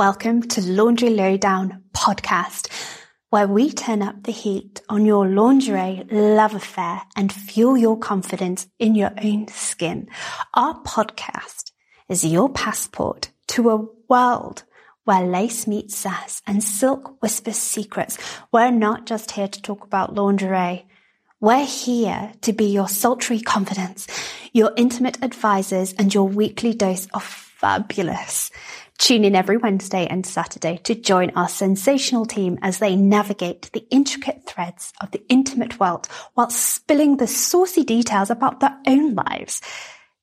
Welcome to Lingerie Lowdown podcast, where we turn up the heat on your lingerie love affair and fuel your confidence in your own skin. Our podcast is your passport to a world where lace meets sass and silk whispers secrets. We're not just here to talk about lingerie. We're here to be your sultry confidence, your intimate advisors, and your weekly dose of fabulous. Tune in every Wednesday and Saturday to join our sensational team as they navigate the intricate threads of the intimate world while spilling the saucy details about their own lives.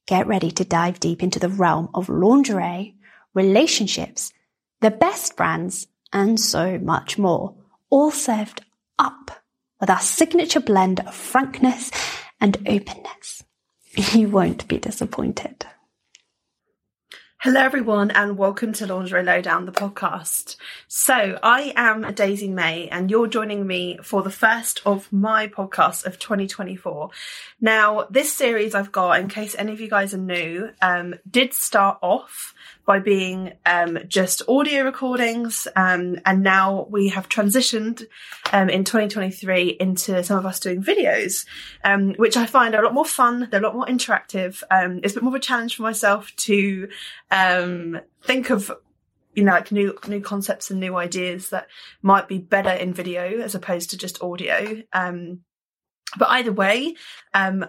Get ready to dive deep into the realm of lingerie, relationships, the best brands, and so much more, all served up with our signature blend of frankness and openness. You won't be disappointed. Hello, everyone, and welcome to Lingerie Lowdown, the podcast. So, I am Daisy Mae, and you're joining me for the first of my podcasts of 2024. Now, this series I've got, in case any of you guys are new, um, did start off by being um, just audio recordings. Um, and now we have transitioned um, in 2023 into some of us doing videos, um, which I find are a lot more fun. They're a lot more interactive. Um, it's a bit more of a challenge for myself to um, think of you know, like new new concepts and new ideas that might be better in video as opposed to just audio. Um, but either way, um,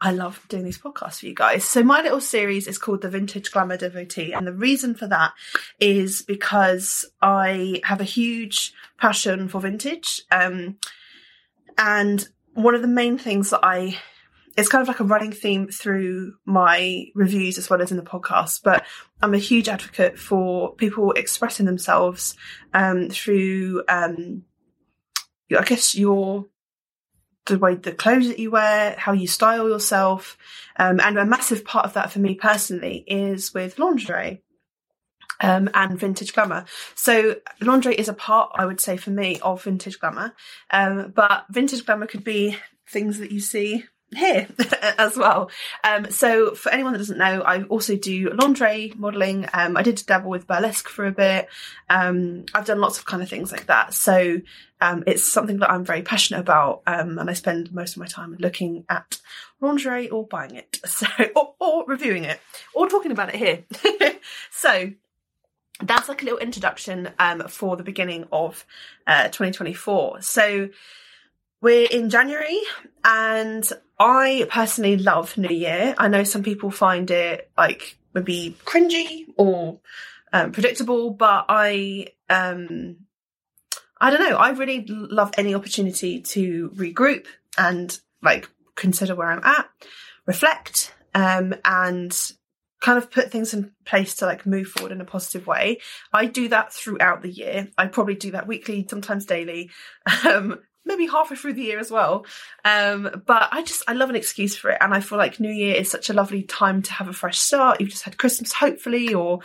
I love doing these podcasts for you guys. So my little series is called the Vintage Glamour Devotee. And the reason for that is because I have a huge passion for vintage. Um, and one of the main things that I, it's kind of like a running theme through my reviews as well as in the podcast, but I'm a huge advocate for people expressing themselves, um, through, um, I guess your the way the clothes that you wear, how you style yourself. Um, and a massive part of that for me personally is with lingerie. Um, and vintage glamour. So lingerie is a part, I would say, for me of vintage glamour. Um, but vintage glamour could be things that you see here as well. Um, so for anyone that doesn't know, I also do lingerie modelling. Um, I did dabble with burlesque for a bit. Um, I've done lots of kind of things like that. So um, it's something that I'm very passionate about, um, and I spend most of my time looking at lingerie or buying it, so or, or reviewing it, or talking about it here. so that's like a little introduction um, for the beginning of uh, 2024. So we're in January and I personally love New Year. I know some people find it like maybe cringy or um, predictable, but I um, I don't know. I really love any opportunity to regroup and like consider where I'm at, reflect, um, and kind of put things in place to like move forward in a positive way. I do that throughout the year. I probably do that weekly, sometimes daily. Um, maybe halfway through the year as well. Um, but I just I love an excuse for it, and I feel like New Year is such a lovely time to have a fresh start. You've just had Christmas, hopefully, or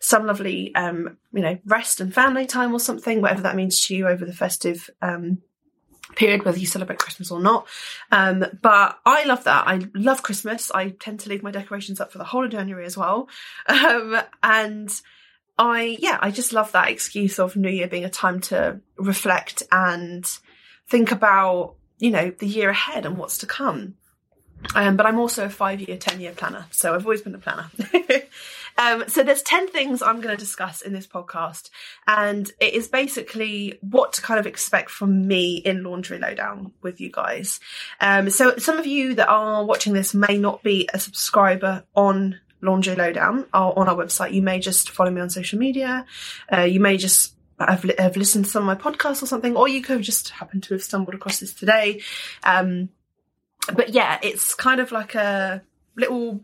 some lovely um, you know rest and family time or something, whatever that means to you over the festive. Um, period whether you celebrate christmas or not um, but i love that i love christmas i tend to leave my decorations up for the whole of january as well um, and i yeah i just love that excuse of new year being a time to reflect and think about, you know, the year ahead and what's to come. Um, but I'm also a five year, 10 year planner. So I've always been a planner. um, so there's 10 things I'm going to discuss in this podcast. And it is basically what to kind of expect from me in Lingerie Lowdown with you guys. Um, so some of you that are watching this may not be a subscriber on Lingerie Lowdown or on our website. You may just follow me on social media. Uh, you may just have, have listened to some of my podcasts or something, or you could have just happened to have stumbled across this today. Um, but yeah, it's kind of like a little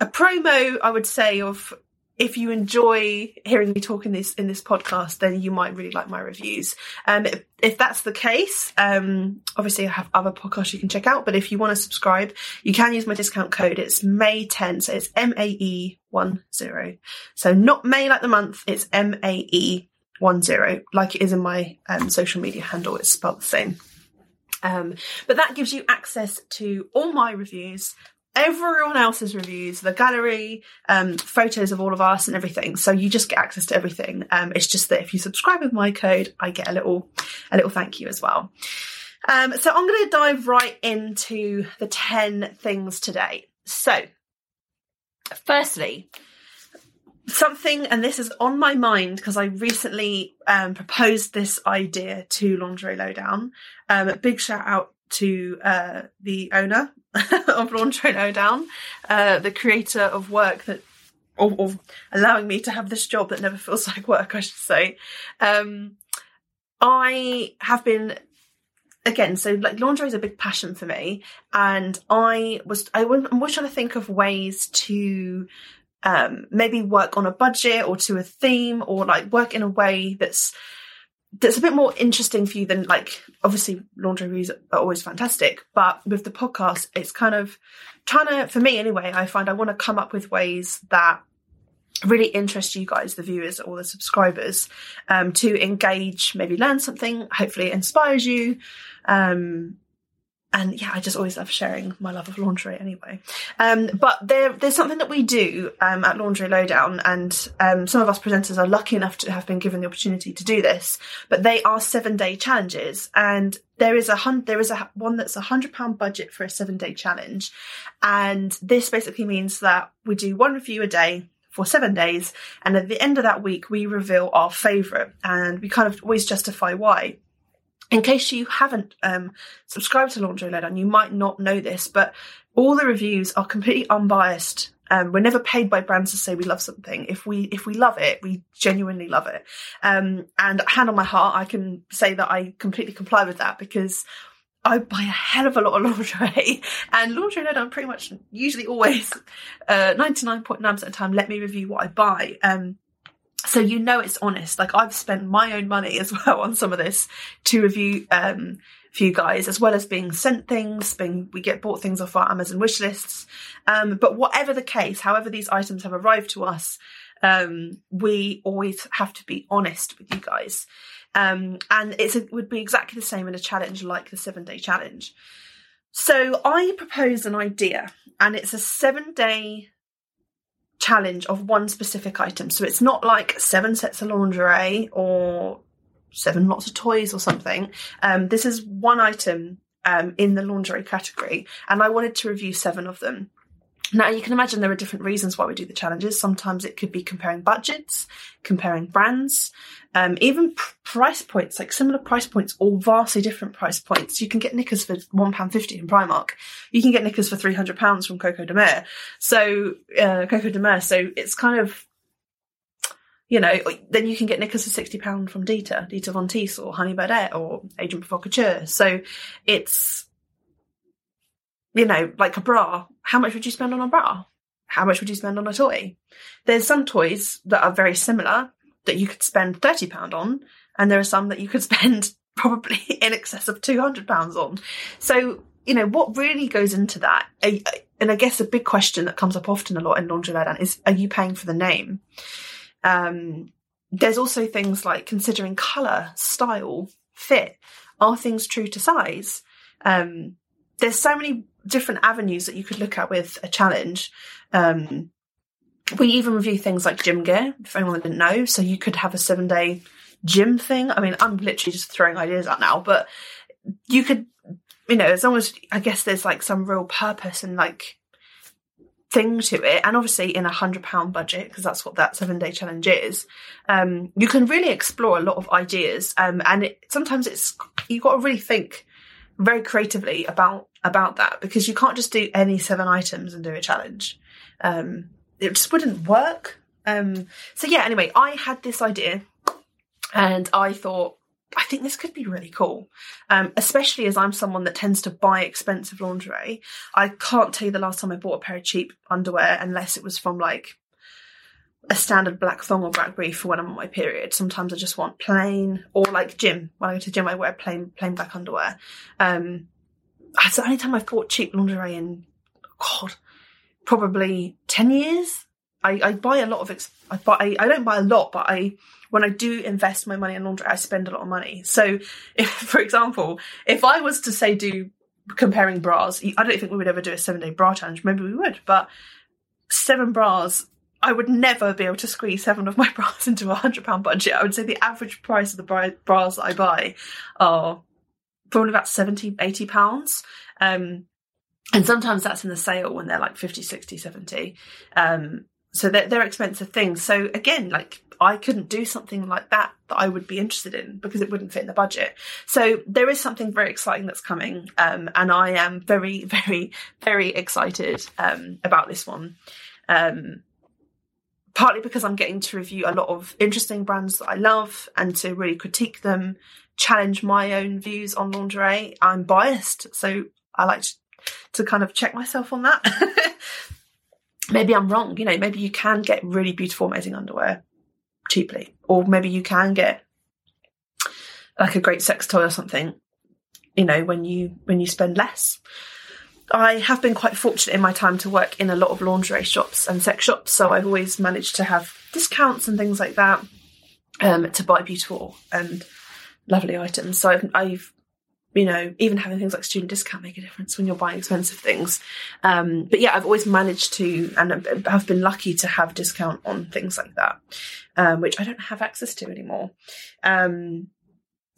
a promo, I would say, of if you enjoy hearing me talk in this in this podcast, then you might really like my reviews. Um, if, if that's the case, um, obviously I have other podcasts you can check out. But if you want to subscribe, you can use my discount code. It's May ten, so it's M A E one zero. So not May like the month, it's M A E one zero, like it is in my um, social media handle. It's spelled the same. Um, but that gives you access to all my reviews, everyone else's reviews, the gallery, um, photos of all of us and everything. So you just get access to everything. Um, it's just that if you subscribe with my code, I get a little, a little thank you as well. Um, so I'm going to dive right into the 10 things today. So firstly, something, and this is on my mind because I recently um, proposed this idea to Lingerie Lowdown. Um, big shout out to uh, the owner of Lingerie Lowdown, uh, the creator of work that, of, of, allowing me to have this job that never feels like work, I should say. Um, I have been again, so like laundry is a big passion for me, and I was I was trying to think of ways to um, maybe work on a budget or to a theme or like work in a way that's that's a bit more interesting for you than like obviously laundry reviews are always fantastic but with the podcast it's kind of trying to for me anyway i find i want to come up with ways that really interest you guys the viewers or the subscribers um, to engage maybe learn something hopefully it inspires you um, and yeah, I just always love sharing my love of laundry anyway. Um, but there, there's something that we do um, at Lingerie Lowdown, and um, some of us presenters are lucky enough to have been given the opportunity to do this. But they are seven day challenges, and there is a hun- there is a one that's a hundred pound budget for a seven day challenge, and this basically means that we do one review a day for seven days, and at the end of that week we reveal our favourite, and we kind of always justify why in case you haven't um, subscribed to Lingerie Lowdown, you might not know this, but all the reviews are completely unbiased. Um, we're never paid by brands to say we love something. If we if we love it, we genuinely love it. Um, and hand on my heart, I can say that I completely comply with that because I buy a hell of a lot of lingerie, and Lingerie Lowdown pretty much usually always uh, ninety nine point nine percent of the time let me review what I buy. Um, so you know it's honest. Like I've spent my own money as well on some of this to review um, for you guys, as well as being sent things. Being we get bought things off our Amazon wish lists. Um, but whatever the case, however these items have arrived to us, um, we always have to be honest with you guys. Um, and it would be exactly the same in a challenge like the seven day challenge. So I proposed an idea, and it's a seven day challenge of one specific item. So it's not like seven sets of lingerie or seven lots of toys or something. Um, this is one item um, in the lingerie category, and I wanted to review seven of them. Now, you can imagine there are different reasons why we do the challenges. Sometimes it could be comparing budgets, comparing brands, um, even pr- price points, like similar price points or vastly different price points. You can get knickers for £1.50 in Primark. You can get knickers for £300 from Coco de Mer. So, uh, Coco de Mer. So it's kind of, you know, then you can get knickers for £60 from Dita, Dita Von Teese or Honey Birdette or Agent Provocateur. So it's, you know, like a bra, how much would you spend on a bra? How much would you spend on a toy? There's some toys that are very similar that you could spend £30 on, and there are some that you could spend probably in excess of £200 on. So, you know, what really goes into that? And I guess a big question that comes up often a lot in Lowdown is are you paying for the name? Um, there's also things like considering colour, style, fit. Are things true to size? Um, there's so many different avenues that you could look at with a challenge. Um, we even review things like gym gear, if anyone didn't know. So you could have a seven day gym thing. I mean, I'm literally just throwing ideas out now, but you could, you know, as long as I guess there's like some real purpose and like thing to it, and obviously in a hundred pound budget, because that's what that seven day challenge is, um, you can really explore a lot of ideas. Um, and it, sometimes it's, you've got to really think very creatively about about that because you can't just do any seven items and do a challenge. Um, it just wouldn't work. Um, so yeah, anyway, I had this idea and I thought, I think this could be really cool, um, especially as I'm someone that tends to buy expensive lingerie. I can't tell you the last time I bought a pair of cheap underwear unless it was from like a standard black thong or black brief for when I'm on my period. Sometimes I just want plain or like gym. When I go to gym, I wear plain plain black underwear. Um, that's the only time I've bought cheap lingerie in God, probably ten years. I, I buy a lot of I buy I, I don't buy a lot, but I when I do invest my money in lingerie, I spend a lot of money. So, if for example, if I was to say do comparing bras. I don't think we would ever do a seven day bra challenge. Maybe we would, but seven bras. I would never be able to squeeze seven of my bras into a hundred pound budget. I would say the average price of the bras that I buy are probably about 70, 80 pounds. Um, and sometimes that's in the sale when they're like 50, 60, 70. Um, so they're, they're expensive things. So again, like I couldn't do something like that that I would be interested in because it wouldn't fit in the budget. So there is something very exciting that's coming, um, and I am very, very, very excited um, about this one. Um, partly because I'm getting to review a lot of interesting brands that I love and to really critique them, challenge my own views on lingerie. I'm biased, so I like to, to kind of check myself on that. maybe I'm wrong, you know, maybe you can get really beautiful, amazing underwear cheaply, or maybe you can get like a great sex toy or something, you know, when you when you spend less. I have been quite fortunate in my time to work in a lot of lingerie shops and sex shops, so I've always managed to have discounts and things like that um, to buy beautiful and lovely items. So I've, I've, you know, even having things like student discount make a difference when you're buying expensive things. Um, but yeah, I've always managed to and have been lucky to have discount on things like that, um, which I don't have access to anymore. Um,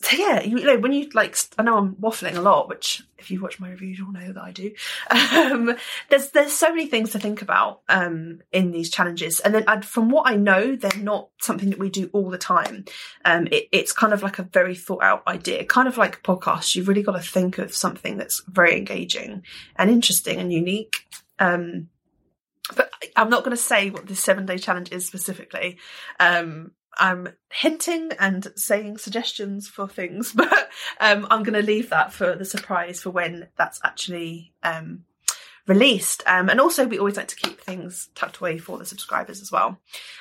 so yeah, you, know, when you like, I know I'm waffling a lot, which if you've watched my reviews, you'll know that I do. Um, there's there's so many things to think about um, in these challenges, and then and from what I know, they're not something that we do all the time. Um, it, it's kind of like a very thought out idea, kind of like a podcast. You've really got to think of something that's very engaging and interesting and unique. Um, but I'm not going to say what this seven day challenge is specifically. Um, I'm hinting and saying suggestions for things, but um, I'm going to leave that for the surprise for when that's actually um, released. Um, and also, we always like to keep things tucked away for the subscribers as well.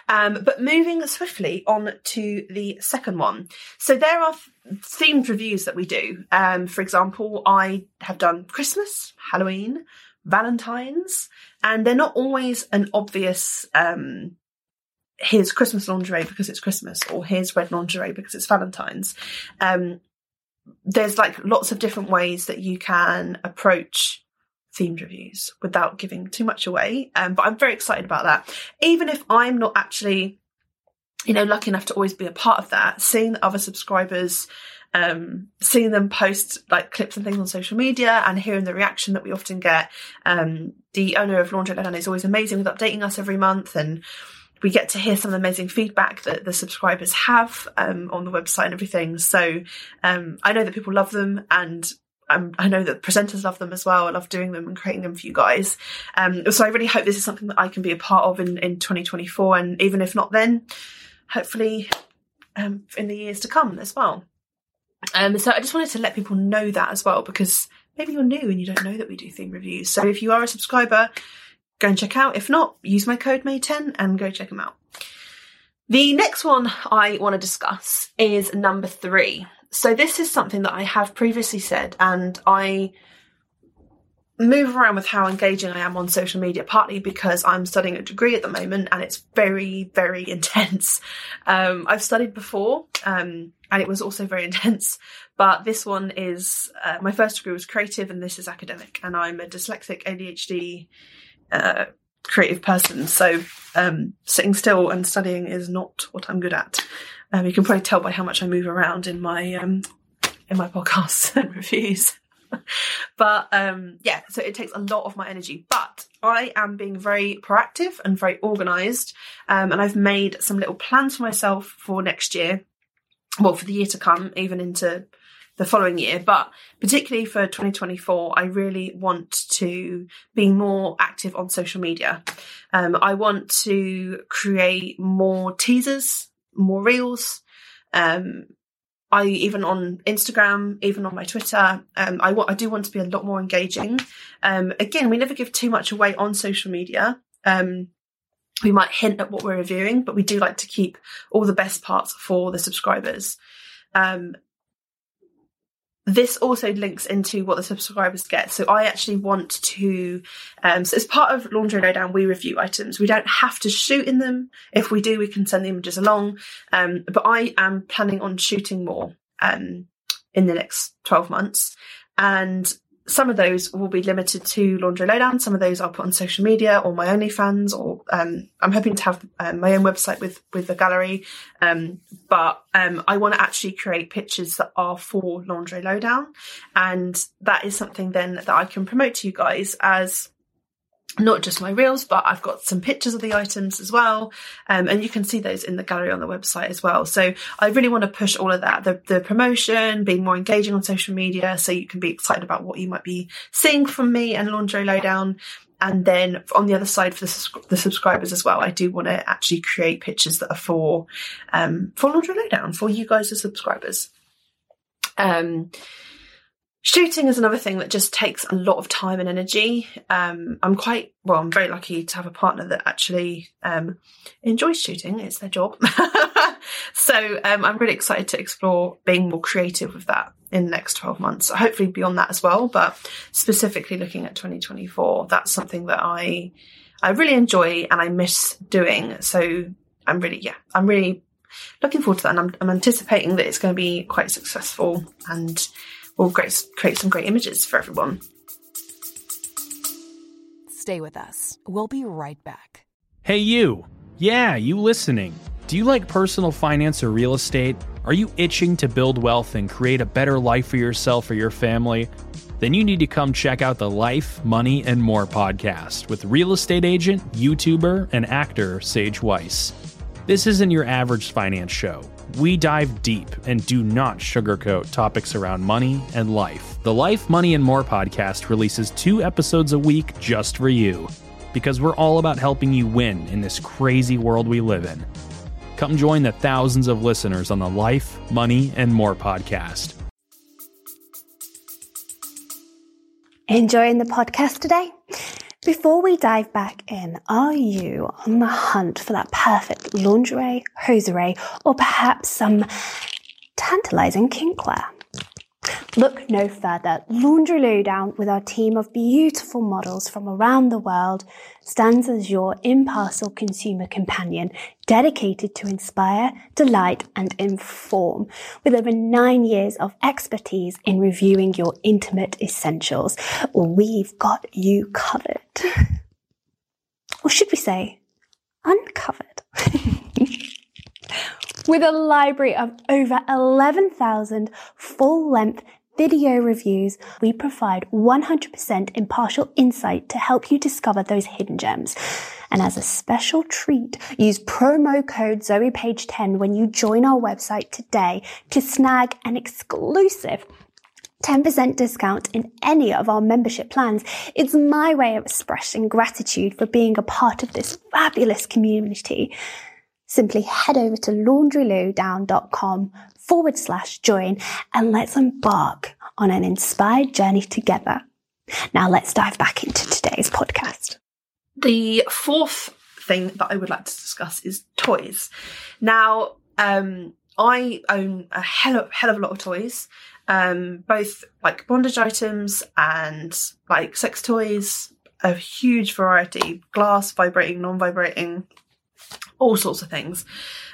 Um, but moving swiftly on to the second one. So there are themed reviews that we do. Um, for example, I have done Christmas, Halloween, Valentine's, and they're not always an obvious um, his Christmas lingerie because it's Christmas or his red lingerie because it's Valentine's. Um, there's like lots of different ways that you can approach themed reviews without giving too much away. Um, but I'm very excited about that. Even if I'm not actually, you know, lucky enough to always be a part of that, seeing other subscribers, um, seeing them post like clips and things on social media and hearing the reaction that we often get. Um, the owner of Lingerie Lowdown is always amazing with updating us every month and we get to hear some amazing feedback that the subscribers have um, on the website and everything. So um, I know that people love them and um, I know that presenters love them as well. I love doing them and creating them for you guys. Um, so I really hope this is something that I can be a part of in, in 2024. And even if not then, hopefully um, in the years to come as well. Um, so I just wanted to let people know that as well because maybe you're new and you don't know that we do theme reviews. So if you are a subscriber, go and check out. If not, use my code Mae10 and go check them out. The next one I want to discuss is number three. So this is something that I have previously said, and I move around with how engaging I am on social media, partly because I'm studying a degree at the moment and it's very, very intense. Um, I've studied before, um, and it was also very intense, but this one is, uh, my first degree was creative and this is academic, and I'm a dyslexic ADHD uh, creative person. So um, sitting still and studying is not what I'm good at. Um, you can probably tell by how much I move around in my um, in my podcasts and reviews. but um, yeah, so it takes a lot of my energy. But I am being very proactive and very organised, um, and I've made some little plans for myself for next year. Well, for the year to come, even into the following year. But particularly for 2024, I really want to be more active on social media. Um, I want to create more teasers, more reels. Um, I even on Instagram, even on my Twitter, um, I want I do want to be a lot more engaging. Um, again, we never give too much away on social media. Um, we might hint at what we're reviewing, but we do like to keep all the best parts for the subscribers. Um, this also links into what the subscribers get. So I actually want to, um, so as part of Lingerie Lowdown, we review items. We don't have to shoot in them. If we do, we can send the images along. Um, but I am planning on shooting more, um, in the next 12 months. And some of those will be limited to Lingerie Lowdown. Some of those I'll put on social media or my OnlyFans, or um, I'm hoping to have um, my own website with with the gallery. Um, but um, I want to actually create pictures that are for Lingerie Lowdown, and that is something then that I can promote to you guys as not just my reels, but I've got some pictures of the items as well. Um, and you can see those in the gallery on the website as well. So I really want to push all of that, the, the promotion, being more engaging on social media. So you can be excited about what you might be seeing from me and Lingerie Lowdown. And then on the other side for the, the subscribers as well, I do want to actually create pictures that are for, um, for Lingerie Lowdown, for you guys as subscribers. Um, Shooting is another thing that just takes a lot of time and energy. Um, I'm quite well. I'm very lucky to have a partner that actually um, enjoys shooting. It's their job, so um, I'm really excited to explore being more creative with that in the next 12 months. Hopefully beyond that as well, but specifically looking at 2024, that's something that I I really enjoy and I miss doing. So I'm really yeah, I'm really looking forward to that, and I'm, I'm anticipating that it's going to be quite successful and will create, create some great images for everyone. Stay with us. We'll be right back. Hey, you. Yeah, you listening. Do you like personal finance or real estate? Are you itching to build wealth and create a better life for yourself or your family? Then you need to come check out the Life, Money, and More podcast with real estate agent, YouTuber, and actor Sage Weiss. This isn't your average finance show. We dive deep and do not sugarcoat topics around money and life. The Life, Money, and More podcast releases two episodes a week just for you, because we're all about helping you win in this crazy world we live in. Come join the thousands of listeners on the Life, Money, and More podcast. Enjoying the podcast today? Before we dive back in, are you on the hunt for that perfect lingerie, hosiery, or perhaps some tantalizing kinkwear? Look no further. Lingerie Lowdown, with our team of beautiful models from around the world, stands as your impartial consumer companion, dedicated to inspire, delight, and inform. With over nine years of expertise in reviewing your intimate essentials, we've got you covered. or should we say, uncovered? With a library of over 11,000 full length video reviews, we provide 100% impartial insight to help you discover those hidden gems. And as a special treat, use promo code ZoePage10 when you join our website today to snag an exclusive 10% discount in any of our membership plans. It's my way of expressing gratitude for being a part of this fabulous community simply head over to lingerielowdown.com forward slash join and let's embark on an inspired journey together. Now let's dive back into today's podcast. The fourth thing that I would like to discuss is toys. Now, um, I own a hell of, hell of a lot of toys, um, both like bondage items and like sex toys, a huge variety, glass, vibrating, non-vibrating, all sorts of things.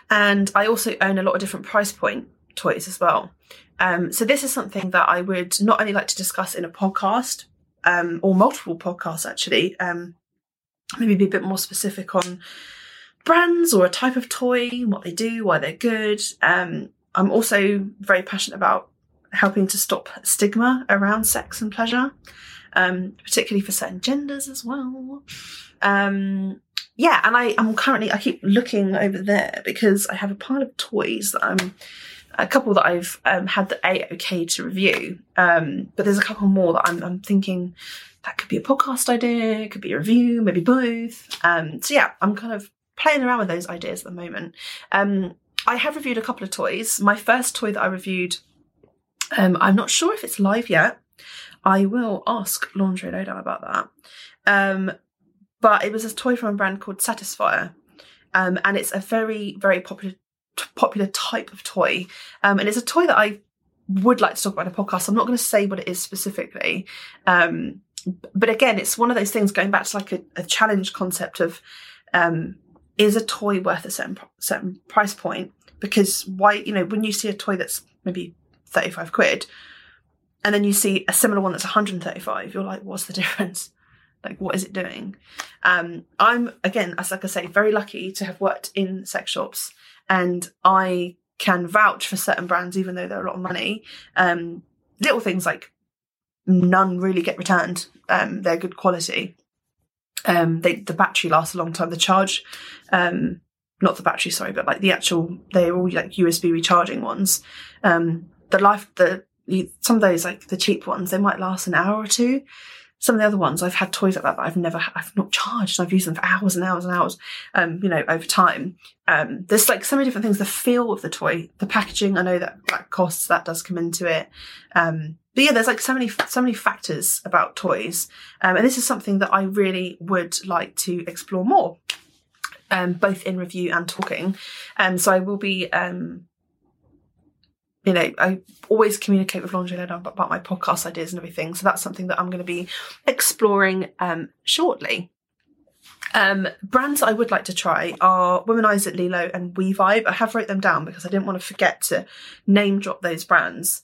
And I also own a lot of different price point toys as well. Um, so this is something that I would not only like to discuss in a podcast, um, or multiple podcasts actually, um, maybe be a bit more specific on brands or a type of toy, what they do, why they're good. Um, I'm also very passionate about helping to stop stigma around sex and pleasure, um, particularly for certain genders as well. Um, yeah, and I am currently I keep looking over there because I have a pile of toys that I'm a couple that I've um, had the A okay to review, um, but there's a couple more that I'm, I'm, thinking that could be a podcast idea, it could be a review, maybe both. Um, so yeah, I'm kind of playing around with those ideas at the moment. Um, I have reviewed a couple of toys. My first toy that I reviewed, um, I'm not sure if it's live yet. I will ask Lingerie Lowdown about that. Um, but it was a toy from a brand called Satisfyer, um, and it's a very very popular popular type of toy, um, and it's a toy that I would like to talk about in a podcast. I'm not going to say what it is specifically, um, but again, it's one of those things going back to like a, a challenge concept of um, is a toy worth a certain certain price point? Because why you know when you see a toy that's maybe 35 quid and then you see a similar one that's 135, you're like, what's the difference? Like, what is it doing? Um, I'm again, as like I say, very lucky to have worked in sex shops, and I can vouch for certain brands, even though they're a lot of money. Um, little things like none really get returned. Um, they're good quality. Um, they the battery lasts a long time. The charge, um, not the battery, sorry, but like the actual, they're all like USB recharging ones. Um, the life, the some of those like the cheap ones, they might last an hour or two. Some of the other ones, I've had toys like that that I've never, I've not charged. I've used them for hours and hours and hours. Um, you know, over time. Um, there's like so many different things. The feel of the toy, the packaging. I know that that costs that does come into it. Um, but yeah, there's like so many, so many factors about toys, um, and this is something that I really would like to explore more. Um, both in review and talking. Um, so I will be um, you know, I always communicate with Lingerie about my podcast ideas and everything. So that's something that I'm going to be exploring um, shortly. Um, brands I would like to try are Womanize at Lelo and We-Vibe. I have wrote them down because I didn't want to forget to name drop those brands.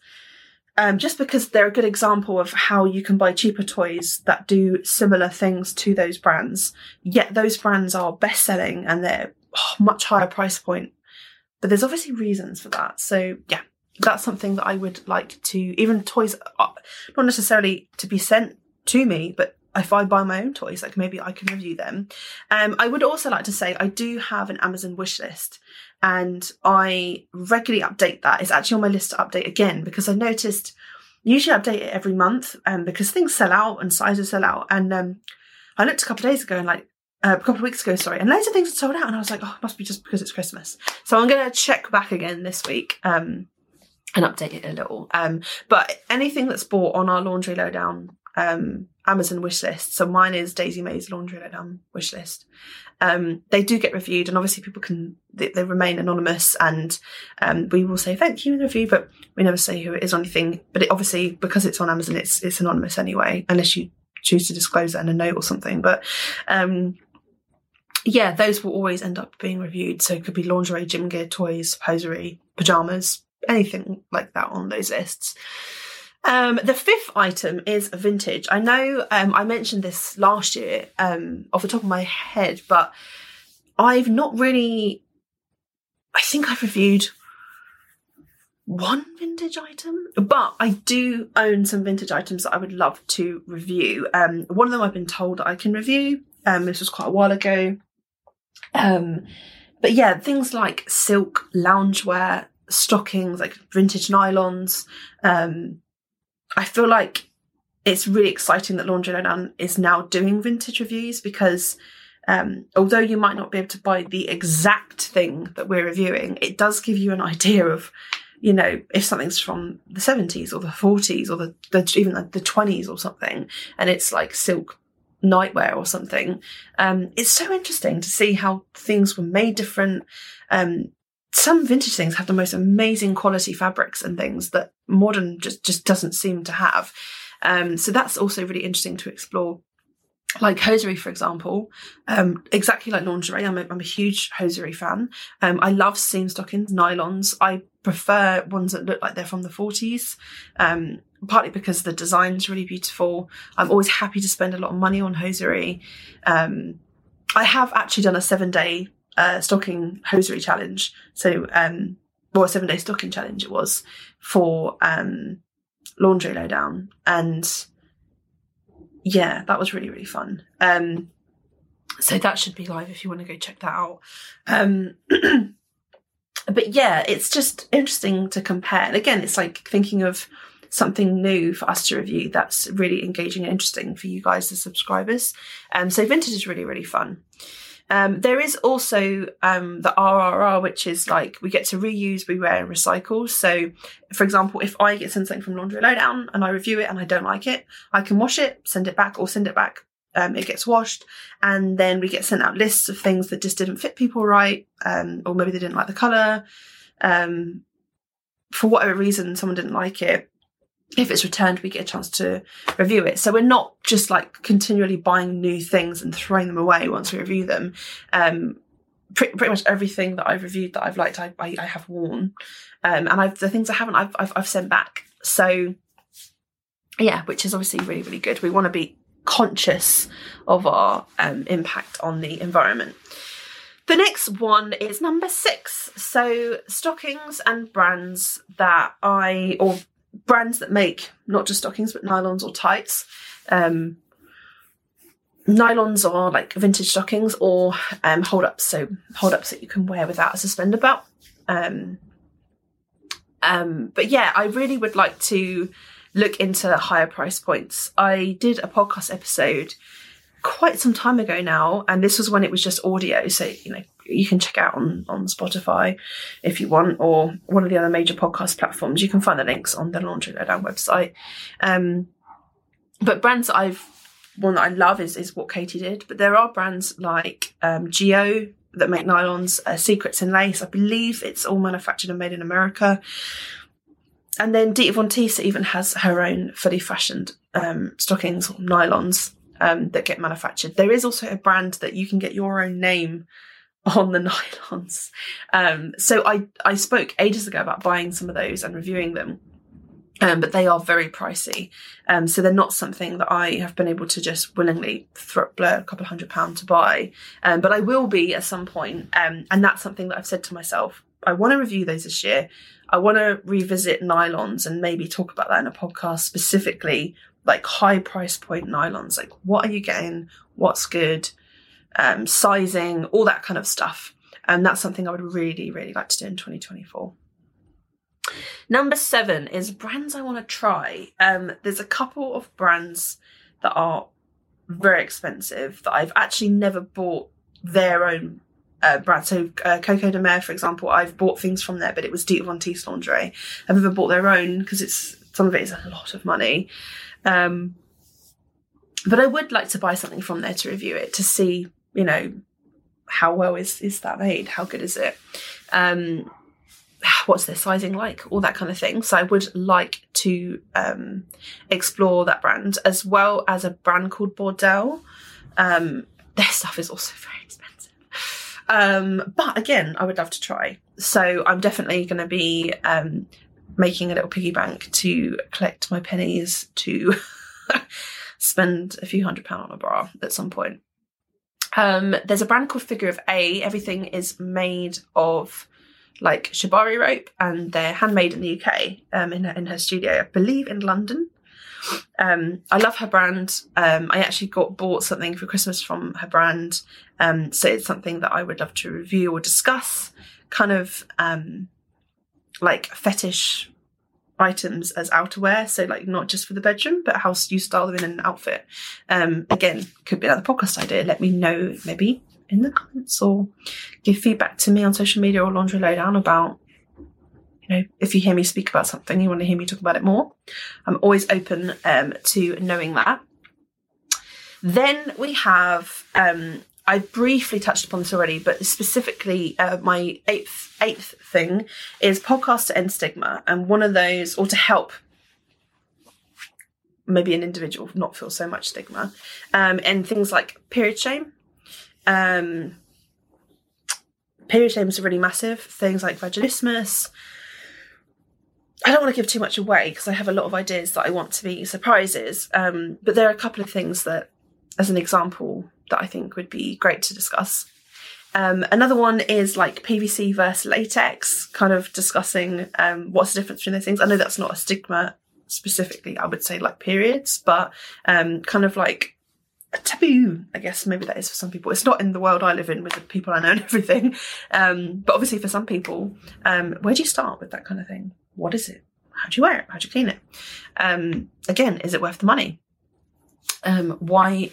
Um, just because they're a good example of how you can buy cheaper toys that do similar things to those brands, yet those brands are best selling and they're oh, much higher price point. But there's obviously reasons for that. So yeah, that's something that I would like to, even toys, uh, not necessarily to be sent to me, but if I buy my own toys, like maybe I can review them. Um, I would also like to say I do have an Amazon wish list and I regularly update that. It's actually on my list to update again because I noticed usually I update it every month um, because things sell out and sizes sell out. And um, I looked a couple of days ago and like uh, a couple of weeks ago, sorry, and loads of things had sold out, and I was like, oh, it must be just because it's Christmas. So I'm going to check back again this week. Um, and update it a little. Um, but anything that's bought on our lingerie lowdown um, Amazon wish list, so mine is Daisy Mae's lingerie lowdown wish list. Um, they do get reviewed, and obviously people can they, they remain anonymous, and um, we will say thank you in the review, but we never say who it is or anything. But it, obviously because it's on Amazon, it's it's anonymous anyway, unless you choose to disclose it in a note or something. But um, yeah, those will always end up being reviewed. So it could be lingerie, gym gear, toys, hosiery, pajamas, anything like that on those lists. Um, the fifth item is vintage. I know um, I mentioned this last year um, off the top of my head, but I've not really. I think I've reviewed one vintage item, but I do own some vintage items that I would love to review. Um, one of them I've been told that I can review. Um, this was quite a while ago. Um, but yeah, things like silk loungewear, stockings, like vintage nylons. Um, I feel like it's really exciting that Lingerie Lowdown is now doing vintage reviews because um, although you might not be able to buy the exact thing that we're reviewing, it does give you an idea of, you know, if something's from the 70s or the 40s or the, the even the, the 20s or something, and it's like silk nightwear or something. Um, it's so interesting to see how things were made different. Um, some vintage things have the most amazing quality fabrics and things that modern just just doesn't seem to have. Um, so that's also really interesting to explore. Like hosiery, for example, um, exactly like lingerie. I'm a, I'm a huge hosiery fan. Um, I love seam stockings, nylons. I prefer ones that look like they're from the 40s, um, partly because the design's really beautiful. I'm always happy to spend a lot of money on hosiery. Um, I have actually done a seven day uh, stocking hosiery challenge. So, um, or a seven day stocking challenge it was for um, lingerie lowdown, and yeah, that was really really fun. Um, so that should be live if you want to go check that out. Um, but yeah, it's just interesting to compare. And again, it's like thinking of something new for us to review that's really engaging and interesting for you guys, the subscribers. Um, so vintage is really, really fun. Um, there is also um, the RRR, which is like we get to reuse, rewear, and recycle. So, for example, if I get sent something from Lingerie Lowdown and I review it and I don't like it, I can wash it, send it back, or send it back. Um, it gets washed, and then we get sent out lists of things that just didn't fit people right, um, or maybe they didn't like the color. Um, for whatever reason, someone didn't like it if it's returned, we get a chance to review it. So we're not just like continually buying new things and throwing them away once we review them. Um, pretty, pretty much everything that I've reviewed that I've liked, I, I, I have worn, um, and I've, the things I haven't, I've, I've, I've sent back. So yeah, which is obviously really, really good. We want to be conscious of our um, impact on the environment. The next one is number six. So, stockings and brands that I, or brands that make not just stockings, but nylons or tights. Um, nylons are like vintage stockings or um, hold ups, so hold ups that you can wear without a suspender belt. Um, um, but yeah, I really would like to look into higher price points. I did a podcast episode quite some time ago now, and this was when it was just audio. So you know you can check out on on Spotify if you want, or one of the other major podcast platforms. You can find the links on the Lingerie Lowdown website. Um, but brands that I've one that I love is is what Katie did. But there are brands like um, Gio that make nylons, uh, Secrets in Lace. I believe it's all manufactured and made in America and then Dita Von Teese even has her own fully fashioned um, stockings or nylons um, that get manufactured. There is also a brand that you can get your own name on the nylons. Um, so I I spoke ages ago about buying some of those and reviewing them. Um, but they are very pricey, um, so they're not something that I have been able to just willingly throw a couple hundred pounds to buy. Um, but I will be at some point, um, and that's something that I've said to myself. I want to review those this year. I want to revisit nylons and maybe talk about that in a podcast specifically, like high price point nylons. Like, what are you getting? What's good? Um, sizing, all that kind of stuff. And that's something I would really, really like to do in 2024. Number seven is brands I want to try. Um, there's a couple of brands that are very expensive that I've actually never bought their own uh, brand. So uh, Coco de Mer, for example, I've bought things from there, but it was Dita Von Teese lingerie. I've never bought their own because it's some of it is a lot of money. Um, but I would like to buy something from there to review it to see, you know, how well is is that made? How good is it? Um, what's their sizing like? All that kind of thing. So I would like to um, explore that brand as well as a brand called Bordelle. Um, their stuff is also very expensive. Um, but again, I would love to try. So I'm definitely going to be um, making a little piggy bank to collect my pennies to spend a few hundred pound on a bra at some point. Um, there's a brand called Figure of A. Everything is made of like shibari rope, and they're handmade in the UK um, in her, in her studio, I believe in London. Um, I love her brand. Um, I actually got bought something for Christmas from her brand, um, so it's something that I would love to review or discuss. Kind of um, like fetish items as outerwear, so like not just for the bedroom, but how you style them in an outfit. Um, again, could be another podcast idea. Let me know maybe in the comments or give feedback to me on social media or Lingerie Lowdown about you know, if you hear me speak about something, you want to hear me talk about it more, I'm always open um, to knowing that. Then we have, um, I briefly touched upon this already, but specifically, uh, my eighth eighth thing is podcast to end stigma, and one of those, or to help maybe an individual not feel so much stigma, um, and things like period shame. Um, period shame is really massive. Things like vaginismus, I don't want to give too much away because I have a lot of ideas that I want to be surprises. Um, but there are a couple of things that, as an example, that I think would be great to discuss. Um, another one is like PVC versus latex, kind of discussing um, what's the difference between those things. I know that's not a stigma specifically, I would say like periods, but um, kind of like a taboo, I guess maybe that is for some people. It's not in the world I live in with the people I know and everything. Um, but obviously for some people, um, where do you start with that kind of thing? what is it? How do you wear it? How do you clean it? Um, again, is it worth the money? Um, why,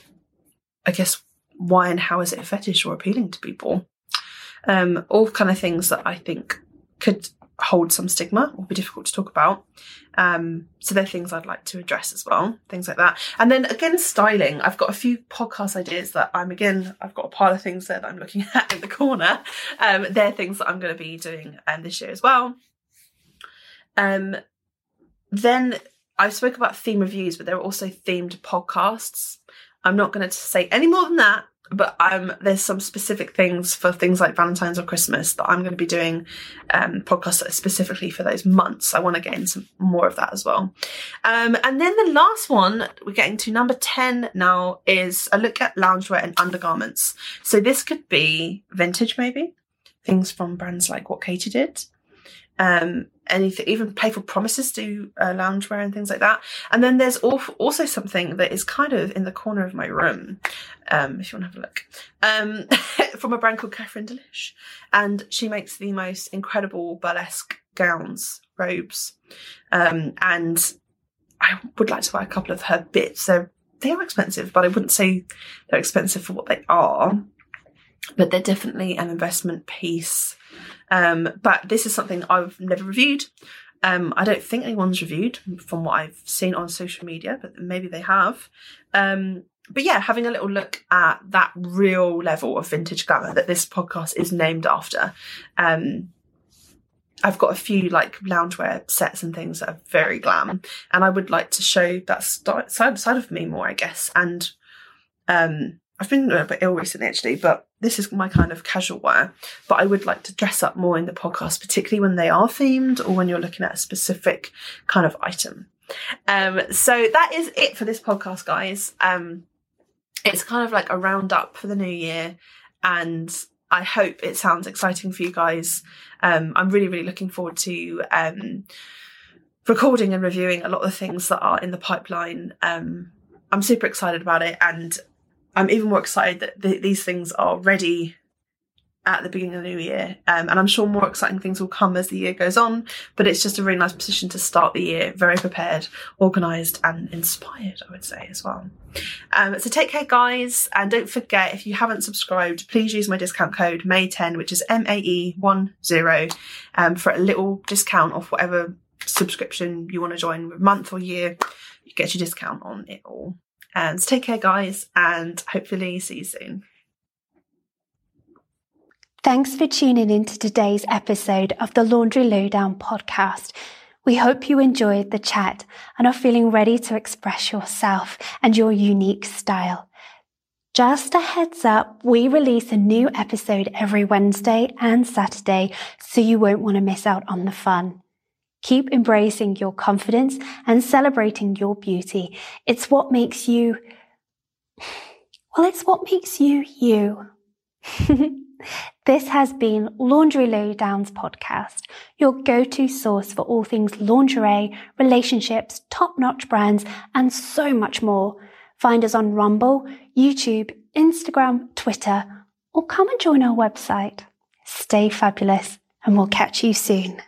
I guess, why and how is it a fetish or appealing to people? Um, all kind of things that I think could hold some stigma or be difficult to talk about. Um, so they're things I'd like to address as well, things like that. And then again, styling. I've got a few podcast ideas that I'm again, I've got a pile of things there that I'm looking at in the corner. Um, they're things that I'm going to be doing um, this year as well. Um, then I spoke about theme reviews, but there are also themed podcasts. I'm not going to say any more than that but um, there's some specific things for things like Valentine's or Christmas that I'm going to be doing um, podcasts specifically for those months. I want to get into some more of that as well. Um, and then the last one, we're getting to number 10 now, is a look at loungewear and undergarments. So this could be vintage, maybe things from brands like What Katie did. Um, anything, even Playful Promises do uh, loungewear and things like that. And then there's also something that is kind of in the corner of my room, um, if you want to have a look, um, from a brand called Catherine D'Lish. And she makes the most incredible burlesque gowns, robes. Um, and I would like to buy a couple of her bits. They're, they are expensive, but I wouldn't say they're expensive for what they are. But they're definitely an investment piece um, but this is something I've never reviewed. Um, I don't think anyone's reviewed from what I've seen on social media, but maybe they have. Um, but yeah, having a little look at that real level of vintage glamour that this podcast is named after. Um, I've got a few like loungewear sets and things that are very glam, and I would like to show that side side of me more, I guess. And um, I've been a bit ill recently, actually, but this is my kind of casual wear, but I would like to dress up more in the podcast, particularly when they are themed or when you're looking at a specific kind of item. Um, so that is it for this podcast, guys. Um, it's kind of like a roundup for the new year, and I hope it sounds exciting for you guys. Um, I'm really, really looking forward to um, recording and reviewing a lot of the things that are in the pipeline. Um, I'm super excited about it, and I'm even more excited that th- these things are ready at the beginning of the new year. Um, and I'm sure more exciting things will come as the year goes on. But it's just a really nice position to start the year, very prepared, organised, and inspired, I would say as well. Um, so take care, guys. And don't forget, if you haven't subscribed, please use my discount code MAE10, which is M A E 10, um, for a little discount off whatever subscription you want to join, month or year. You get your discount on it all. And take care, guys, and hopefully see you soon. Thanks for tuning in to today's episode of the Lingerie Lowdown podcast. We hope you enjoyed the chat and are feeling ready to express yourself and your unique style. Just a heads up, we release a new episode every Wednesday and Saturday, so you won't want to miss out on the fun. Keep embracing your confidence and celebrating your beauty. It's what makes you, well, it's what makes you you. this has been Lingerie Lowdowns podcast, your go-to source for all things lingerie, relationships, top-notch brands, and so much more. Find us on Rumble, YouTube, Instagram, Twitter, or come and join our website. Stay fabulous and we'll catch you soon.